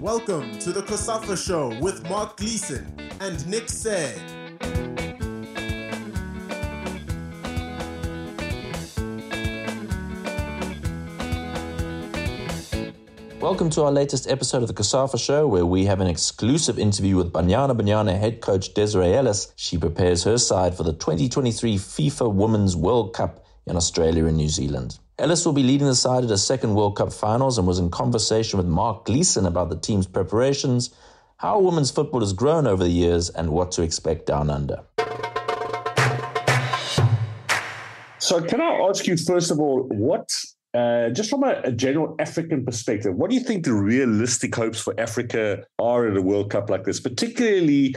Welcome to the COSAFA Show with Mark Gleeson and Nick Said. Welcome to our latest episode of the COSAFA Show, where we have an exclusive interview with Banyana Banyana head coach Desiree Ellis. She prepares her side for the 2023 FIFA Women's World Cup in Australia and New Zealand. Ellis will be leading the side at a second World Cup finals and was in conversation with Mark Gleeson about the team's preparations, how women's football has grown over the years, and what to expect down under. So, can I ask you, first of all, what, uh, just from a, a, general African perspective, what do you think the realistic hopes for Africa are at a World Cup like this, particularly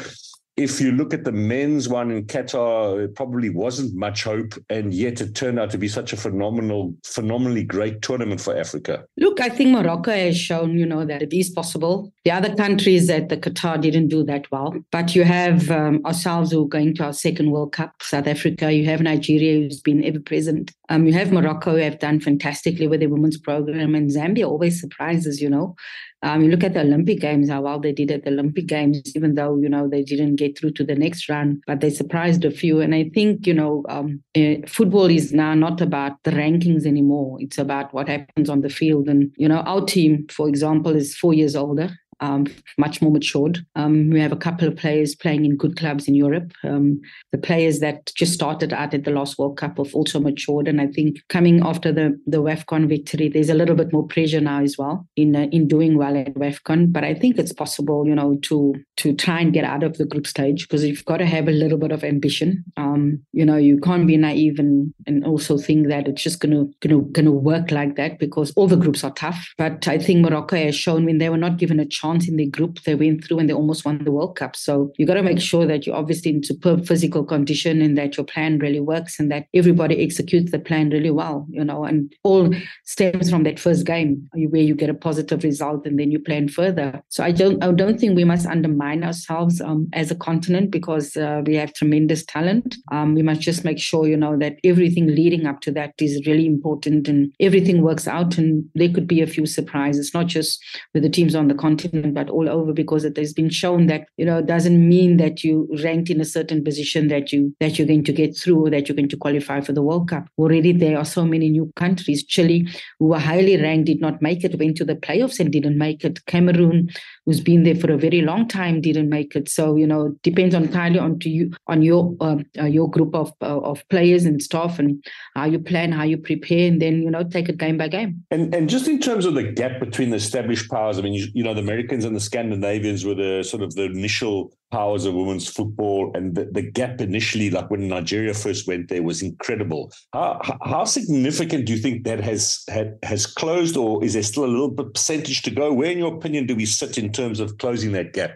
if you look at the men's one in Qatar, it probably wasn't much hope, and yet it turned out to be such a phenomenal, phenomenally great tournament for Africa. Look, I think Morocco has shown, you know, that it is possible. The other countries that the Qatar didn't do that well, but you have um, ourselves who are going to our second World Cup, South Africa. You have Nigeria, who's been ever present. Um, you have Morocco, who have done fantastically with the women's program, and Zambia always surprises, you know. Um, you look at the Olympic Games, how well they did at the Olympic Games, even though, you know, they didn't get through to the next round, but they surprised a few. And I think, you know, um, uh, football is now not about the rankings anymore. It's about what happens on the field. And, you know, our team, for example, is four years older um, much more matured. Um, we have a couple of players playing in good clubs in Europe. Um, the players that just started out at the last World Cup have also matured, and I think coming after the the WAFCON victory, there's a little bit more pressure now as well in uh, in doing well at WAFCON. But I think it's possible, you know, to to try and get out of the group stage because you've got to have a little bit of ambition. Um, you know, you can't be naive and and also think that it's just gonna gonna gonna work like that because all the groups are tough. But I think Morocco has shown when they were not given a chance chance in the group they went through and they almost won the World Cup. So you got to make sure that you're obviously in superb physical condition and that your plan really works and that everybody executes the plan really well, you know, and all stems from that first game where you get a positive result and then you plan further. So I don't, I don't think we must undermine ourselves um, as a continent because uh, we have tremendous talent. Um, we must just make sure, you know, that everything leading up to that is really important and everything works out and there could be a few surprises, not just with the teams on the continent but all over because it has been shown that you know it doesn't mean that you ranked in a certain position that you that you're going to get through or that you're going to qualify for the World Cup. Already there are so many new countries. Chile, who were highly ranked, did not make it, went to the playoffs and didn't make it. Cameroon, who's been there for a very long time, didn't make it. So you know, depends entirely on to you on your uh, uh, your group of uh, of players and staff and how you plan, how you prepare, and then you know take it game by game. And and just in terms of the gap between the established powers, I mean, you, you know, the Americans and the Scandinavians were the sort of the initial powers of women's football, and the, the gap initially, like when Nigeria first went there, was incredible. How, how significant do you think that has had, has closed, or is there still a little bit percentage to go? Where, in your opinion, do we sit in terms of closing that gap?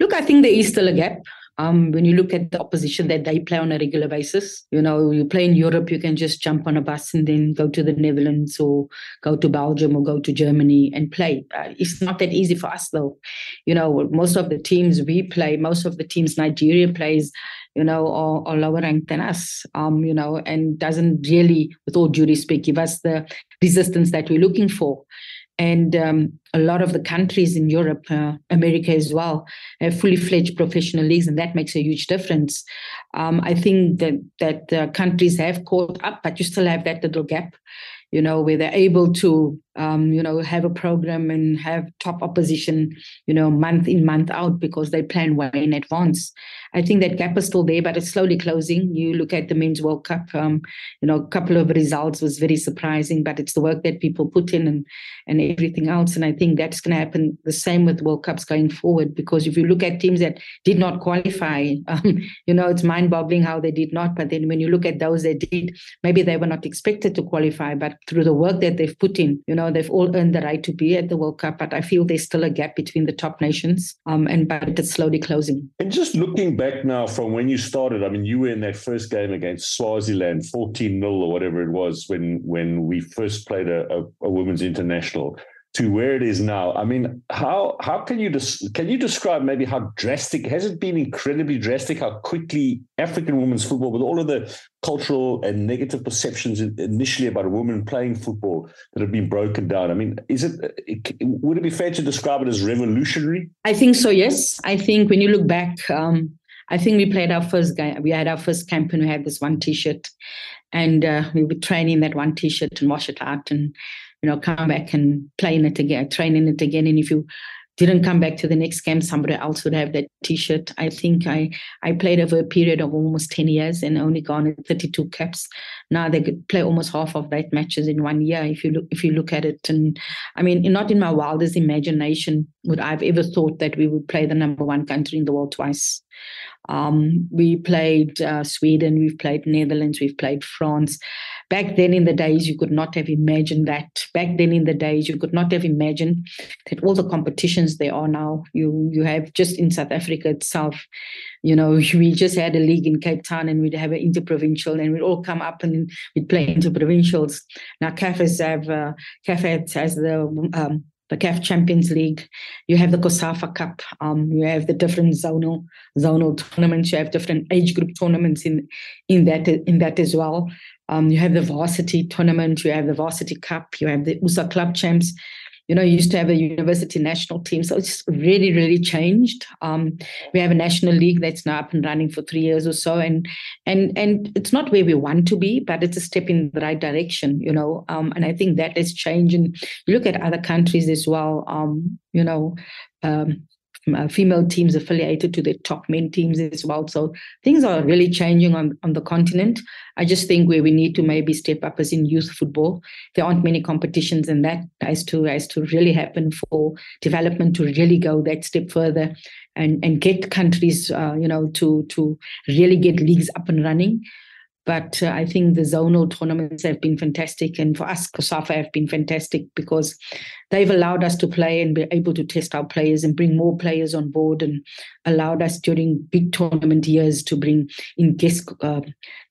Look, I think there is still a gap. Um, when you look at the opposition that they play on a regular basis, you know, you play in Europe, you can just jump on a bus and then go to the Netherlands or go to Belgium or go to Germany and play. Uh, it's not that easy for us, though. You know, most of the teams we play, most of the teams Nigeria plays, you know, are, are lower ranked than us, um, you know, and doesn't really, with all due respect, give us the resistance that we're looking for and um, a lot of the countries in Europe, uh, America as well, have fully fledged professional leagues, and that makes a huge difference. Um, I think that that uh, countries have caught up, but you still have that little gap, you know, where they're able to um, you know, have a program and have top opposition, you know, month in, month out because they plan way in advance. I think that gap is still there, but it's slowly closing. You look at the Men's World Cup, um, you know, a couple of results was very surprising, but it's the work that people put in and, and everything else. And I think that's going to happen the same with World Cups going forward, because if you look at teams that did not qualify, um, you know, it's mind boggling how they did not. But then when you look at those that did, maybe they were not expected to qualify, but through the work that they've put in, you know, know, they've all earned the right to be at the World Cup, but I feel there's still a gap between the top nations, um, and but it's slowly closing. And just looking back now from when you started, I mean, you were in that first game against Swaziland, 14 0 or whatever it was when when we first played a, a, a women's international to where it is now. I mean, how how can you des- can you describe maybe how drastic has it been? Incredibly drastic. How quickly African women's football, with all of the cultural and negative perceptions initially about women playing football that have been broken down. I mean, is it would it be fair to describe it as revolutionary? I think so. Yes, I think when you look back. Um, I think we played our first game. We had our first camp and we had this one T-shirt, and uh, we would train in that one T-shirt and wash it out, and you know, come back and play in it again, train in it again. And if you didn't come back to the next game, somebody else would have that T-shirt. I think I I played over a period of almost ten years and only thirty two caps. Now they could play almost half of that matches in one year. If you look if you look at it, and I mean, not in my wildest imagination would I've ever thought that we would play the number one country in the world twice. Um, we played uh, Sweden, we've played Netherlands, we've played France. Back then in the days, you could not have imagined that. Back then in the days, you could not have imagined that all the competitions there are now. You you have just in South Africa itself, you know, we just had a league in Cape Town and we'd have an interprovincial and we'd all come up and we'd play interprovincials. Now CAFAs have uh, CAFA has the um, the CAF Champions League. You have the COSAFA Cup. Um, you have the different zonal zonal tournaments. You have different age group tournaments in in that in that as well. Um, you have the varsity tournament. You have the varsity cup. You have the USSA Club Champs you know, you used to have a university national team. So it's really, really changed. Um, we have a national league that's now up and running for three years or so. And and and it's not where we want to be, but it's a step in the right direction, you know. Um, and I think that is changing. You look at other countries as well, um, you know, um, uh, female teams affiliated to the top men teams as well. So things are really changing on, on the continent. I just think where we need to maybe step up as in youth football. There aren't many competitions, and that has to has to really happen for development to really go that step further and and get countries, uh, you know, to to really get leagues up and running. But uh, I think the zonal tournaments have been fantastic. And for us, COSAFA have been fantastic because they've allowed us to play and be able to test our players and bring more players on board and allowed us during big tournament years to bring in guest uh,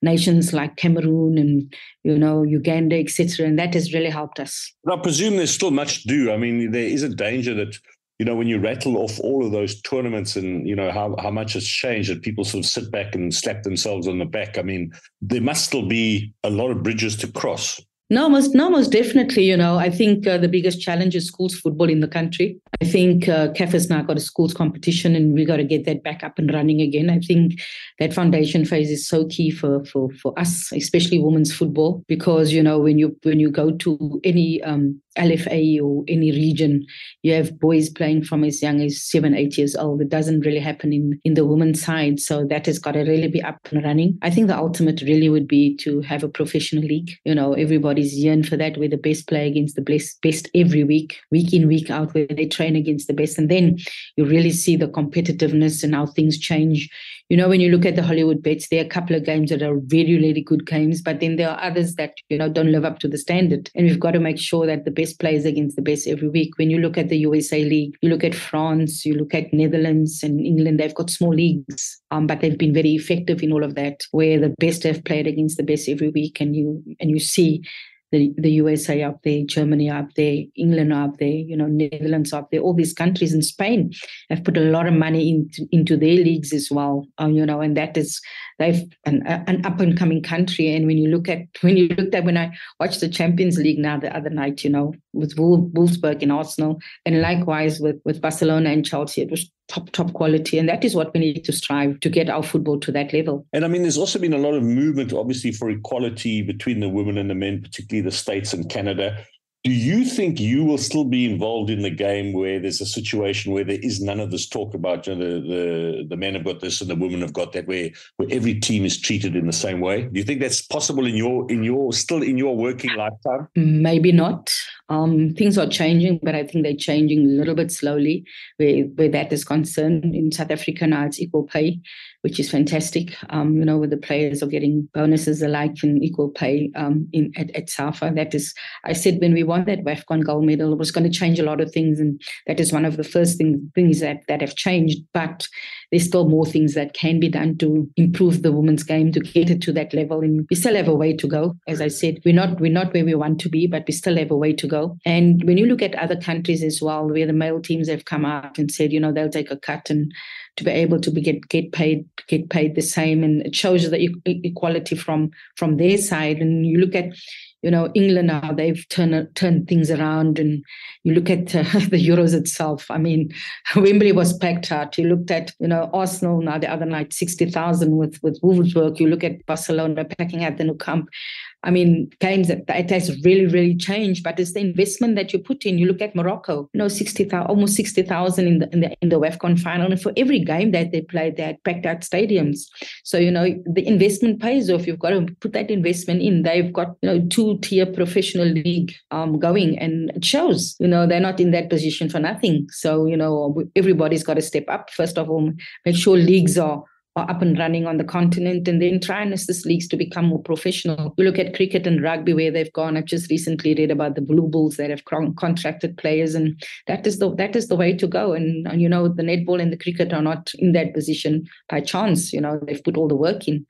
nations like Cameroon and, you know, Uganda, etc. And that has really helped us. I presume there's still much to do. I mean, there is a danger that you know, when you rattle off all of those tournaments and, you know, how, how much has changed that people sort of sit back and slap themselves on the back. I mean, there must still be a lot of bridges to cross. No, most, no, most definitely. You know, I think uh, the biggest challenge is schools football in the country. I think uh, CAF has now got a schools competition, and we got to get that back up and running again. I think that foundation phase is so key for for for us, especially women's football, because you know when you when you go to any um, LFA or any region, you have boys playing from as young as seven, eight years old. It doesn't really happen in, in the women's side. So that has got to really be up and running. I think the ultimate really would be to have a professional league. You know, everybody's yearn for that, where the best play against the best, best every week, week in, week out, where they train against the best. And then you really see the competitiveness and how things change you know, when you look at the Hollywoodbets, there are a couple of games that are really, really good games, but then there are others that, you know, don't live up to the standard. And we've got to make sure that the best plays against the best every week. When you look at the USA League, you look at France, you look at Netherlands and England, they've got small leagues, um, but they've been very effective in all of that, where the best have played against the best every week. And you and you see the, the USA up there, Germany up there, England up there, you know, Netherlands up there, all these countries and Spain have put a lot of money into, into their leagues as well, uh, you know, and that is, they've an, an up and coming country. And when you look at, when you looked at, when I watched the Champions League now the other night, you know, with Wolfsburg and Arsenal, and likewise with, with Barcelona and Chelsea, it was top top quality and that is what we need to strive to get our football to that level and i mean there's also been a lot of movement obviously for equality between the women and the men particularly the states and canada do you think you will still be involved in the game where there's a situation where there is none of this talk about you know, the, the the men have got this and the women have got that, where where every team is treated in the same way? Do you think that's possible in your in your still in your working lifetime? Maybe not. Um, things are changing, but I think they're changing a little bit slowly where, where that is concerned. In South Africa now, it's equal pay, which is fantastic. Um, you know, where the players are getting bonuses alike and equal pay um, in at, at SAFA. That is, I said when we won that WAFCON gold medal, it was going to change a lot of things, and that is one of the first thing, things that that have changed. But there's still more things that can be done to improve the women's game to get it to that level, and we still have a way to go. As I said, we're not we're not where we want to be, but we still have a way to go go. And when you look at other countries as well, where the male teams have come out and said, you know, they'll take a cut and to be able to be get, get paid get paid the same, and it shows the equality from from their side. And you look at you know, England now they've turned turned things around, and you look at uh, the Euros itself. I mean, Wembley was packed out. You looked at you know Arsenal now the other night, sixty thousand with with Wolfsburg. You look at Barcelona packing out the Nou Camp. I mean, games that it has really, really changed, but it's the investment that you put in. You look at Morocco, you know, 60,000, almost 60,000 in the, in the, in the WAFCON final. And for every game that they played, they had packed out stadiums. So, you know, the investment pays off. You've got to put that investment in. They've got, you know, two tier professional league um, going and it shows, you know, they're not in that position for nothing. So, you know, everybody's got to step up. First of all, make sure leagues are up and running on the continent and then try and assist leagues to become more professional. You look at cricket and rugby where they've gone. I've just recently read about the Blue Bulls that have con- contracted players, and that is the that is the way to go. And, and, you know the netball and the cricket are not in that position by chance. You know they've put all the work in,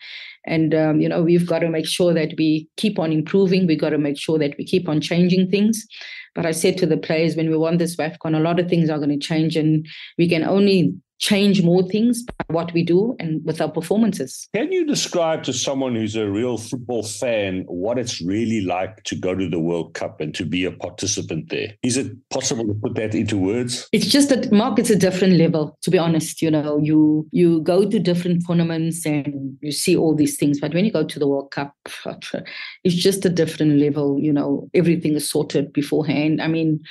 and um, you know we've got to make sure that we keep on improving. We've got to make sure that we keep on changing things. But I said to the players when we won this WAFCON, a lot of things are going to change, and we can only change more things by what we do and with our performances. Can you describe to someone who's a real football fan what it's really like to go to the World Cup and to be a participant there? Is it possible to put that into words? It's just that Mark, it's a different level, to be honest. You know, you you go to different tournaments and you see all these things, but when you go to the World Cup, it's just a different level. You know, everything is sorted beforehand. I mean,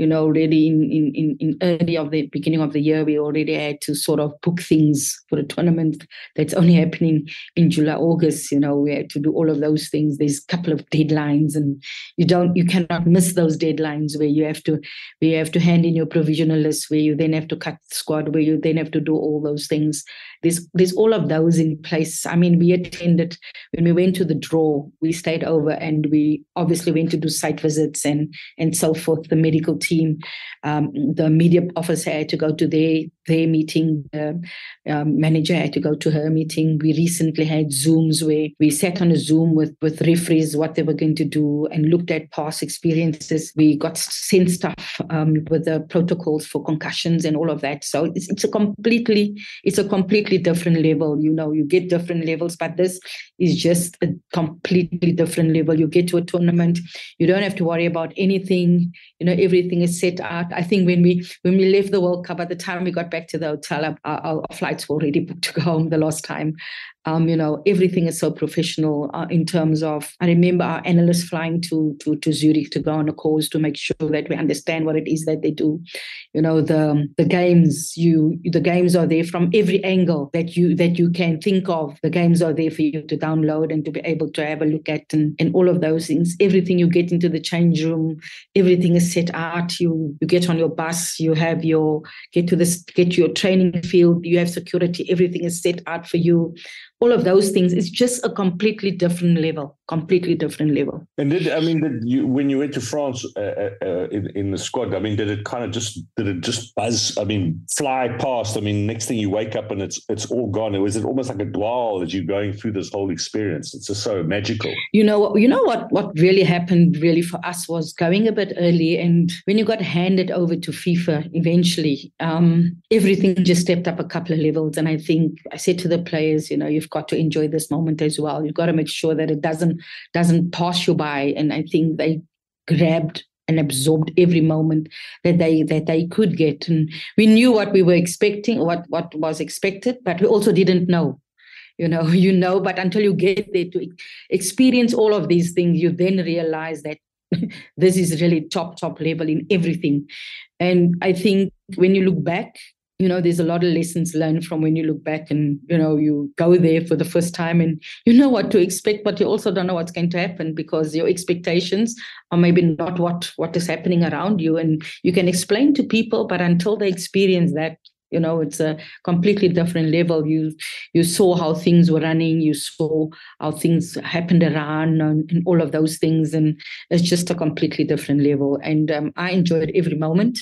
you know, already in, in, in early of the beginning of the year, we already had to sort of book things for a tournament that's only happening in July, August. You know, we had to do all of those things. There's a couple of deadlines, and you don't, you cannot miss those deadlines where you have to, where you have to hand in your provisional list, where you then have to cut the squad, where you then have to do all those things. There's, there's all of those in place. I mean, we attended when we went to the draw. We stayed over, and we obviously went to do site visits and and so forth. The medical team. Um, the media officer had to go to their their meeting. The um, manager had to go to her meeting. We recently had Zooms where we sat on a Zoom with with referees what they were going to do and looked at past experiences. We got sent stuff um, with the protocols for concussions and all of that. So it's, it's a completely it's a completely different level. You know, you get different levels, but this is just a completely different level. You get to a tournament, you don't have to worry about anything. You know, everything is set out. I think when we when we left the World Cup, by the time we got back to the hotel, our, our flights were already booked to go home the last time. Um, you know, everything is so professional uh, in terms of. I remember our analysts flying to to to Zurich to go on a course to make sure that we understand what it is that they do. You know, the the games you the games are there from every angle that you that you can think of. The games are there for you to download and to be able to have a look at and, and all of those things. Everything you get into the change room, everything is set out. You you get on your bus, you have your get to this get your training field, you have security, everything is set out for you all of those things is just a completely different level completely different level. And did i mean did you when you went to france uh, uh, uh, in, in the squad i mean did it kind of just did it just buzz i mean fly past i mean next thing you wake up and it's it's all gone. It was it almost like a dwell as you're going through this whole experience. It's just so magical. You know you know what what really happened really for us was going a bit early and when you got handed over to fifa eventually um, everything just stepped up a couple of levels. And i think i said to the players you know you've got to enjoy this moment as well. You've got to make sure that it doesn't doesn't pass you by. And I think they grabbed and absorbed every moment that they that they could get. And we knew what we were expecting, what what was expected, but we also didn't know. You know, you know, but until you get there to experience all of these things, you then realize that this is really top top level in everything. And I think when you look back, you know there's a lot of lessons learned from when you look back and you know you go there for the first time and you know what to expect but you also don't know what's going to happen because your expectations are maybe not what what is happening around you. And you can explain to people but until they experience that you know it's a completely different level. You you saw how things were running you saw how things happened around and, and all of those things and it's just a completely different level. And um, i enjoyed every moment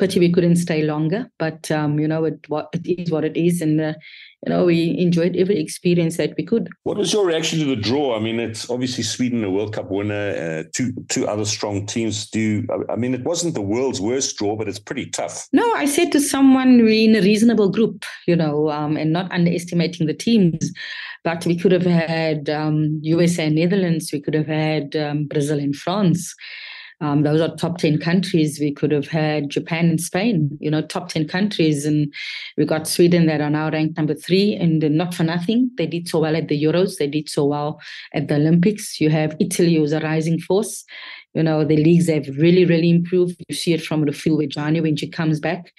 we couldn't stay longer but um, you know it what it is what it is and uh, you know, we enjoyed every experience that we could. What was your reaction to the draw? I mean, it's obviously Sweden, a World Cup winner, uh, two two other strong teams. Do I mean it wasn't the world's worst draw, but it's pretty tough. No, I said to someone we're in a reasonable group, you know, um, and not underestimating the teams. But we could have had um, USA and Netherlands. We could have had um, Brazil and France. Um, those are top 10 countries. We could have had Japan and Spain, you know, top 10 countries. And we got Sweden that are now ranked number three. And not for nothing, they did so well at the Euros. They did so well at the Olympics. You have Italy, who's a rising force. You know, the leagues have really, really improved. You see it from Refiloe Jane when she comes back.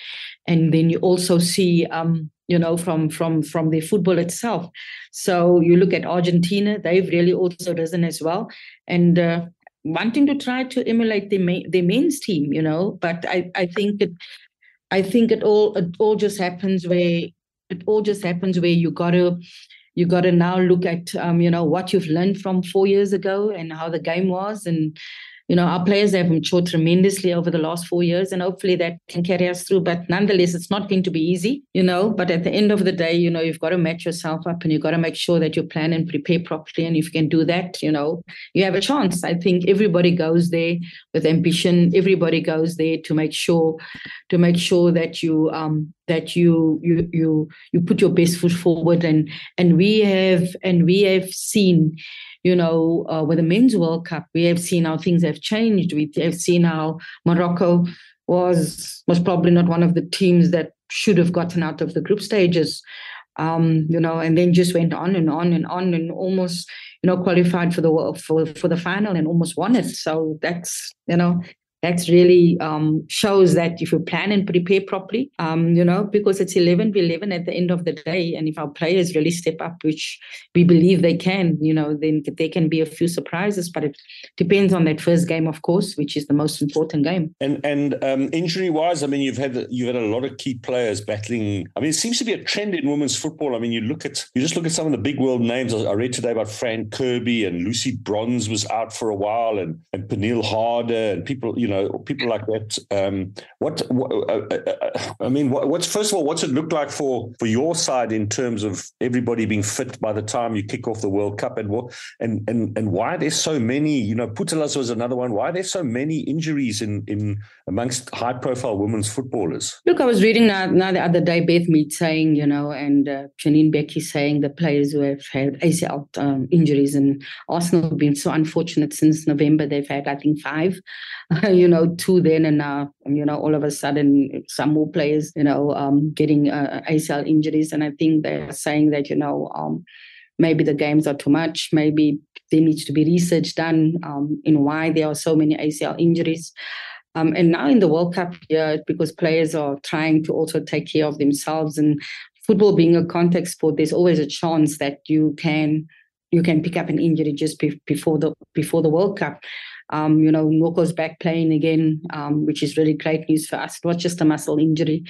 And then you also see, um, you know, from from from the football itself. So you look at Argentina; they've really also risen as well. And uh, wanting to try to emulate the ma- the men's team, you know. But I I think it I think it all it all just happens where it all just happens where you gotta you gotta now look at um, you know what you've learned from four years ago and how the game was and you know, our players have matured tremendously over the last four years, and hopefully that can carry us through. But nonetheless, it's not going to be easy, you know. But at the end of the day, you know, you've got to match yourself up and you've got to make sure that you plan and prepare properly. And if you can do that, you know, you have a chance. I think everybody goes there with ambition. Everybody goes there to make sure to make sure that you um that you you you you put your best foot forward and and we have and we have seen you know, uh, with the men's World Cup, we have seen how things have changed. We have seen how Morocco was was probably not one of the teams that should have gotten out of the group stages. Um, you know, and then just went on and on and on and almost, you know, qualified for the for for the final and almost won it. So that's you know that's really um, shows that if you plan and prepare properly, um, you know, because it's 11 v 11 at the end of the day. And if our players really step up, which we believe they can, you know, then there can be a few surprises. But it depends on that first game, of course, which is the most important game. And and um, injury wise, I mean, you've had you've had a lot of key players battling. I mean, it seems to be a trend in women's football. I mean, you look at you just look at some of the big world names. I read today about Fran Kirby and Lucy Bronze was out for a while, and and Pernille Harder and people, you know, people like that. Um, what, what uh, uh, uh, I mean, what, what's first of all, what's it look like for for your side in terms of everybody being fit by the time you kick off the World Cup, and what and and and why there's so many? You know, Putellas was another one. Why there's so many injuries in in amongst high profile women's footballers? Look, I was reading now, now the other day Beth Mead saying, you know, and uh, Janine Beckie saying the players who have had ACL um, injuries, and Arsenal have been so unfortunate since November. They've had, I think, five. you know, two then and now, you know, all of a sudden some more players, you know, um, getting uh, ACL injuries. And I think they're saying that, you know, um, maybe the games are too much. Maybe there needs to be research done um, in why there are so many ACL injuries. Um, and now in the World Cup, yeah, because players are trying to also take care of themselves and football being a contact sport, there's always a chance that you can you can pick up an injury just be- before the before the World Cup. Um, you know, Noko's back playing again, um, which is really great news for us. Not just a muscle injury.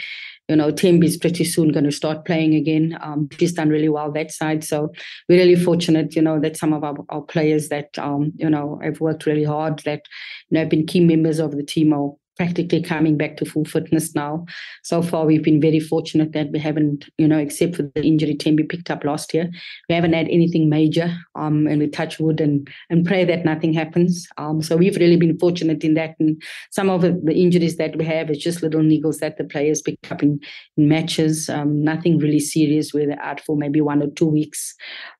You know, is pretty soon going to start playing again. Um, done really well that side. So we're really fortunate, you know, that some of our, our players that, um, you know, have worked really hard, that, you know, have been key members of the team are practically coming back to full fitness now. So far, we've been very fortunate that we haven't, you know, except for the injury Thembi picked up last year, we haven't had anything major. Um, and we touch wood and and pray that nothing happens. Um, so we've really been fortunate in that. And some of the injuries that we have is just little niggles that the players pick up in, in matches. Um, nothing really serious where they're out for maybe one or two weeks.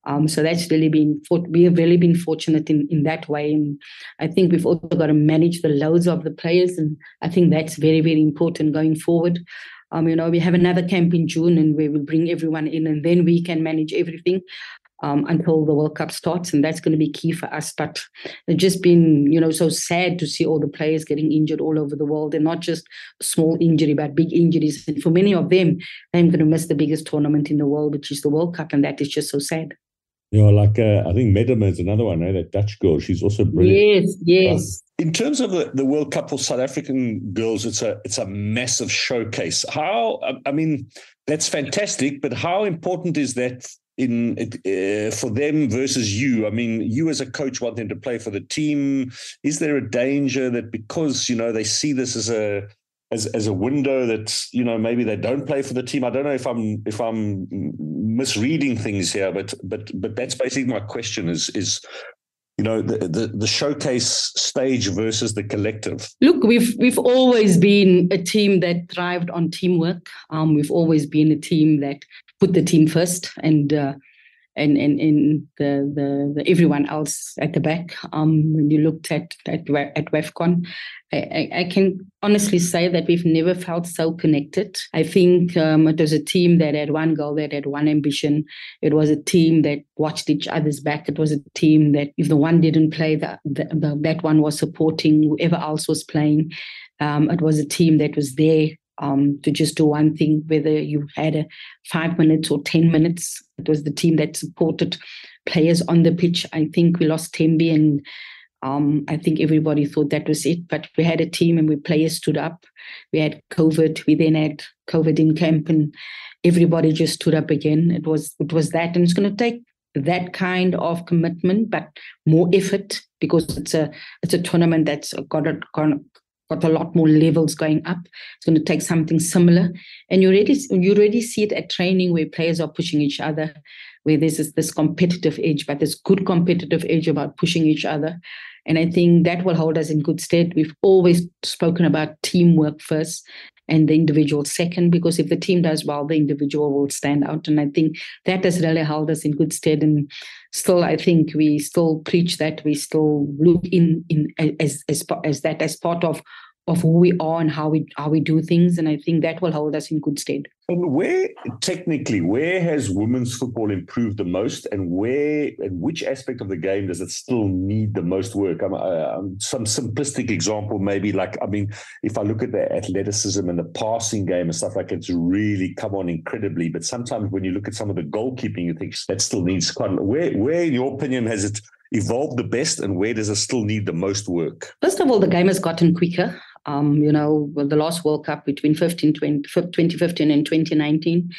Um, so that's really been we have really been fortunate in in that way. And I think we've also got to manage the loads of the players and I think that's very, very important going forward. Um, you know, we have another camp in June and we will bring everyone in and then we can manage everything um, until the World Cup starts. And that's going to be key for us. But it's just been, you know, so sad to see all the players getting injured all over the world and not just small injury, but big injuries. And for many of them, they're going to miss the biggest tournament in the world, which is the World Cup. And that is just so sad. You know, like uh, I think Miedema is another one, eh? that Dutch girl. She's also brilliant. Yes, yes. In terms of the, the World Cup for South African girls, it's a it's a massive showcase. How I mean, that's fantastic, but how important is that in uh, for them versus you? I mean, you as a coach want them to play for the team. Is there a danger that because you know they see this as a as as a window that you know maybe they don't play for the team. I don't know if I'm if I'm misreading things here, but but but that's basically my question: is is you know the, the, the showcase stage versus the collective. Look we've we've always been a team that thrived on teamwork. Um, we've always been a team that put the team first and uh, and and, and the, the, the everyone else at the back. Um, when you looked at at, at WAFCON, I, I, can honestly say that we've never felt so connected. I think um, it was a team that had one goal, that had one ambition. It was a team that watched each other's back. It was a team that if the one didn't play, that the, the, that one was supporting whoever else was playing. Um, it was a team that was there um, to just do one thing, whether you had a five minutes or 10 minutes. It was the team that supported players on the pitch. I think we lost Thembi and um, I think everybody thought that was it, but we had a team and we players stood up. We had COVID. We then had COVID in camp, and everybody just stood up again. It was it was that, and it's going to take that kind of commitment, but more effort because it's a it's a tournament that's got a, got a lot more levels going up. It's going to take something similar. And you already you already see it at training where players are pushing each other, where there's this, this competitive edge, but there's good competitive edge about pushing each other. And I think that will hold us in good stead. We've always spoken about teamwork first and the individual second, because if the team does well, the individual will stand out. And I think that has really held us in good stead. And still, I think we still preach that. We still look in in as as as that as part of of who we are and how we how we do things and i think that will hold us in good stead and where technically where has women's football improved the most and where and which aspect of the game does it still need the most work I'm, uh, some simplistic example maybe like i mean if i look at the athleticism and the passing game and stuff like it's really come on incredibly but sometimes when you look at some of the goalkeeping you think that still needs quite where where in your opinion has it evolved the best and where does it still need the most work? First of all, the game has gotten quicker. Um, you know, the last World Cup between 15, 20, 2015 and 2019,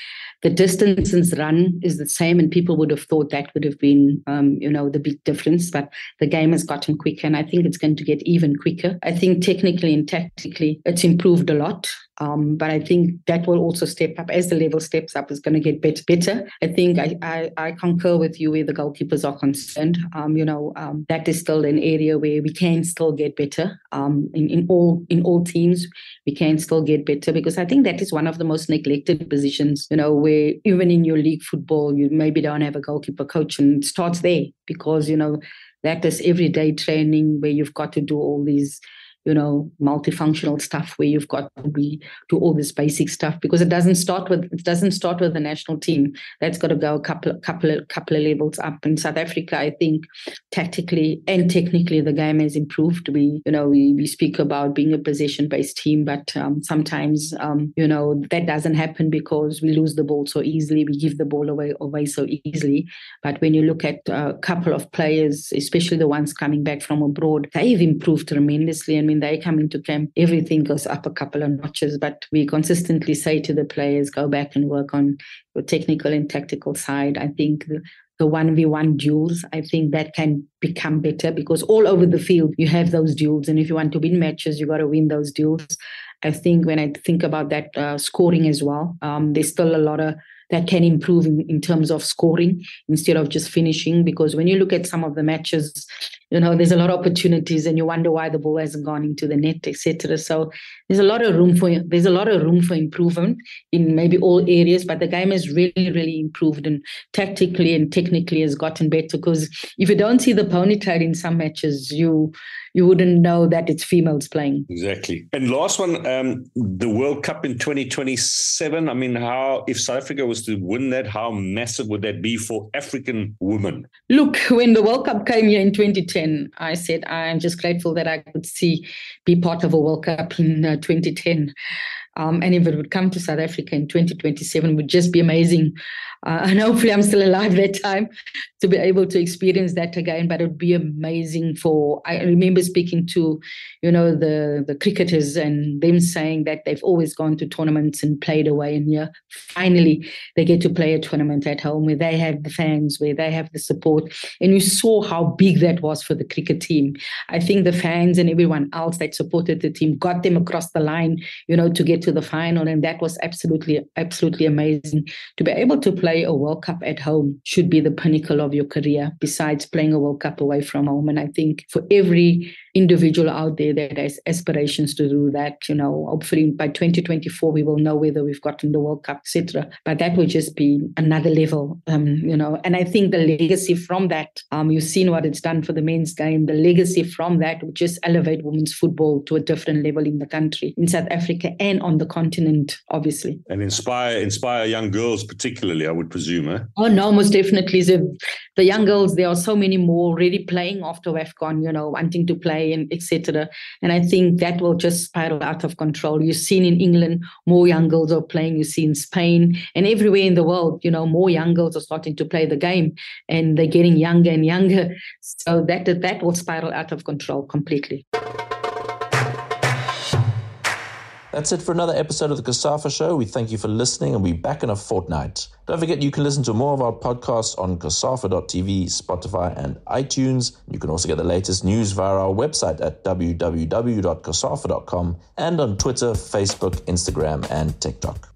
the distances run is the same, and people would have thought that would have been, um, you know, the big difference. But the game has gotten quicker, and I think it's going to get even quicker. I think technically and tactically, it's improved a lot. Um, but I think that will also step up as the level steps up. It's going to get better. Better. I think I, I, I concur with you where the goalkeepers are concerned. Um, you know um, that is still an area where we can still get better. Um, in, in all in all teams, we can still get better because I think that is one of the most neglected positions. You know where even in your league football, you maybe don't have a goalkeeper coach, and it starts there because you know that is everyday training where you've got to do all these you know multifunctional stuff where you've got to be do all this basic stuff because it doesn't start with it doesn't start with the national team. That's got to go a couple couple couple of levels up. In south africa i think tactically and technically the game has improved. We you know we, we speak about being a possession based team but um, sometimes um, you know that doesn't happen because we lose the ball so easily we give the ball away away so easily. But when you look at a couple of players especially the ones coming back from abroad they've improved tremendously and mean, they come into camp, everything goes up a couple of notches, but we consistently say to the players, go back and work on your technical and tactical side. I think the, the 1v1 duels, I think that can become better because all over the field you have those duels. And if you want to win matches, you got to win those duels. I think when I think about that uh, scoring as well, um, there's still a lot of that can improve in, in terms of scoring instead of just finishing. Because when you look at some of the matches, you know, there's a lot of opportunities and you wonder why the ball hasn't gone into the net, etc. So there's a lot of room for there's a lot of room for improvement in maybe all areas, but the game has really, really improved and tactically and technically has gotten better. Because if you don't see the ponytail in some matches, you you wouldn't know that it's females playing. Exactly. And last one, um, the World Cup in 2027. I mean, how if South Africa was to win that, how massive would that be for African women? Look, when the World Cup came here in 2010, I said I'm just grateful that I could see be part of a World Cup in uh, 2010 Um, and if it would come to South Africa in 2027, would just be amazing. Uh, and hopefully, I'm still alive that time to be able to experience that again. But it would be amazing for. I remember speaking to, you know, the the cricketers and them saying that they've always gone to tournaments and played away, and yeah, finally they get to play a tournament at home where they have the fans, where they have the support, and you saw how big that was for the cricket team. I think the fans and everyone else that supported the team got them across the line, you know, to get to the final, and that was absolutely absolutely amazing to be able to play play a World Cup at home should be the pinnacle of your career, besides playing a World Cup away from home. And I think for every individual out there that has aspirations to do that, you know, hopefully by 2024 we will know whether we've gotten the World Cup, etc. But that would just be another level, um, you know. And I think the legacy from that, um, you've seen what it's done for the men's game. The legacy from that would just elevate women's football to a different level in the country, in South Africa, and on the continent, obviously. And inspire inspire young girls, particularly, I would presume. Eh? Oh no, most definitely. The young girls, there are so many more already playing after AFCON, you know, wanting to play and etc. And I think that will just spiral out of control. You've seen in England more young girls are playing. You see in Spain and everywhere in the world, you know, more young girls are starting to play the game, and they're getting younger and younger. So that that will spiral out of control completely. That's it for another episode of the COSAFA Show. We thank you for listening and we'll be back in a fortnight. Don't forget you can listen to more of our podcasts on COSAFA.tv, Spotify, and iTunes. You can also get the latest news via our website at www.cosafa.com and on Twitter, Facebook, Instagram, and TikTok.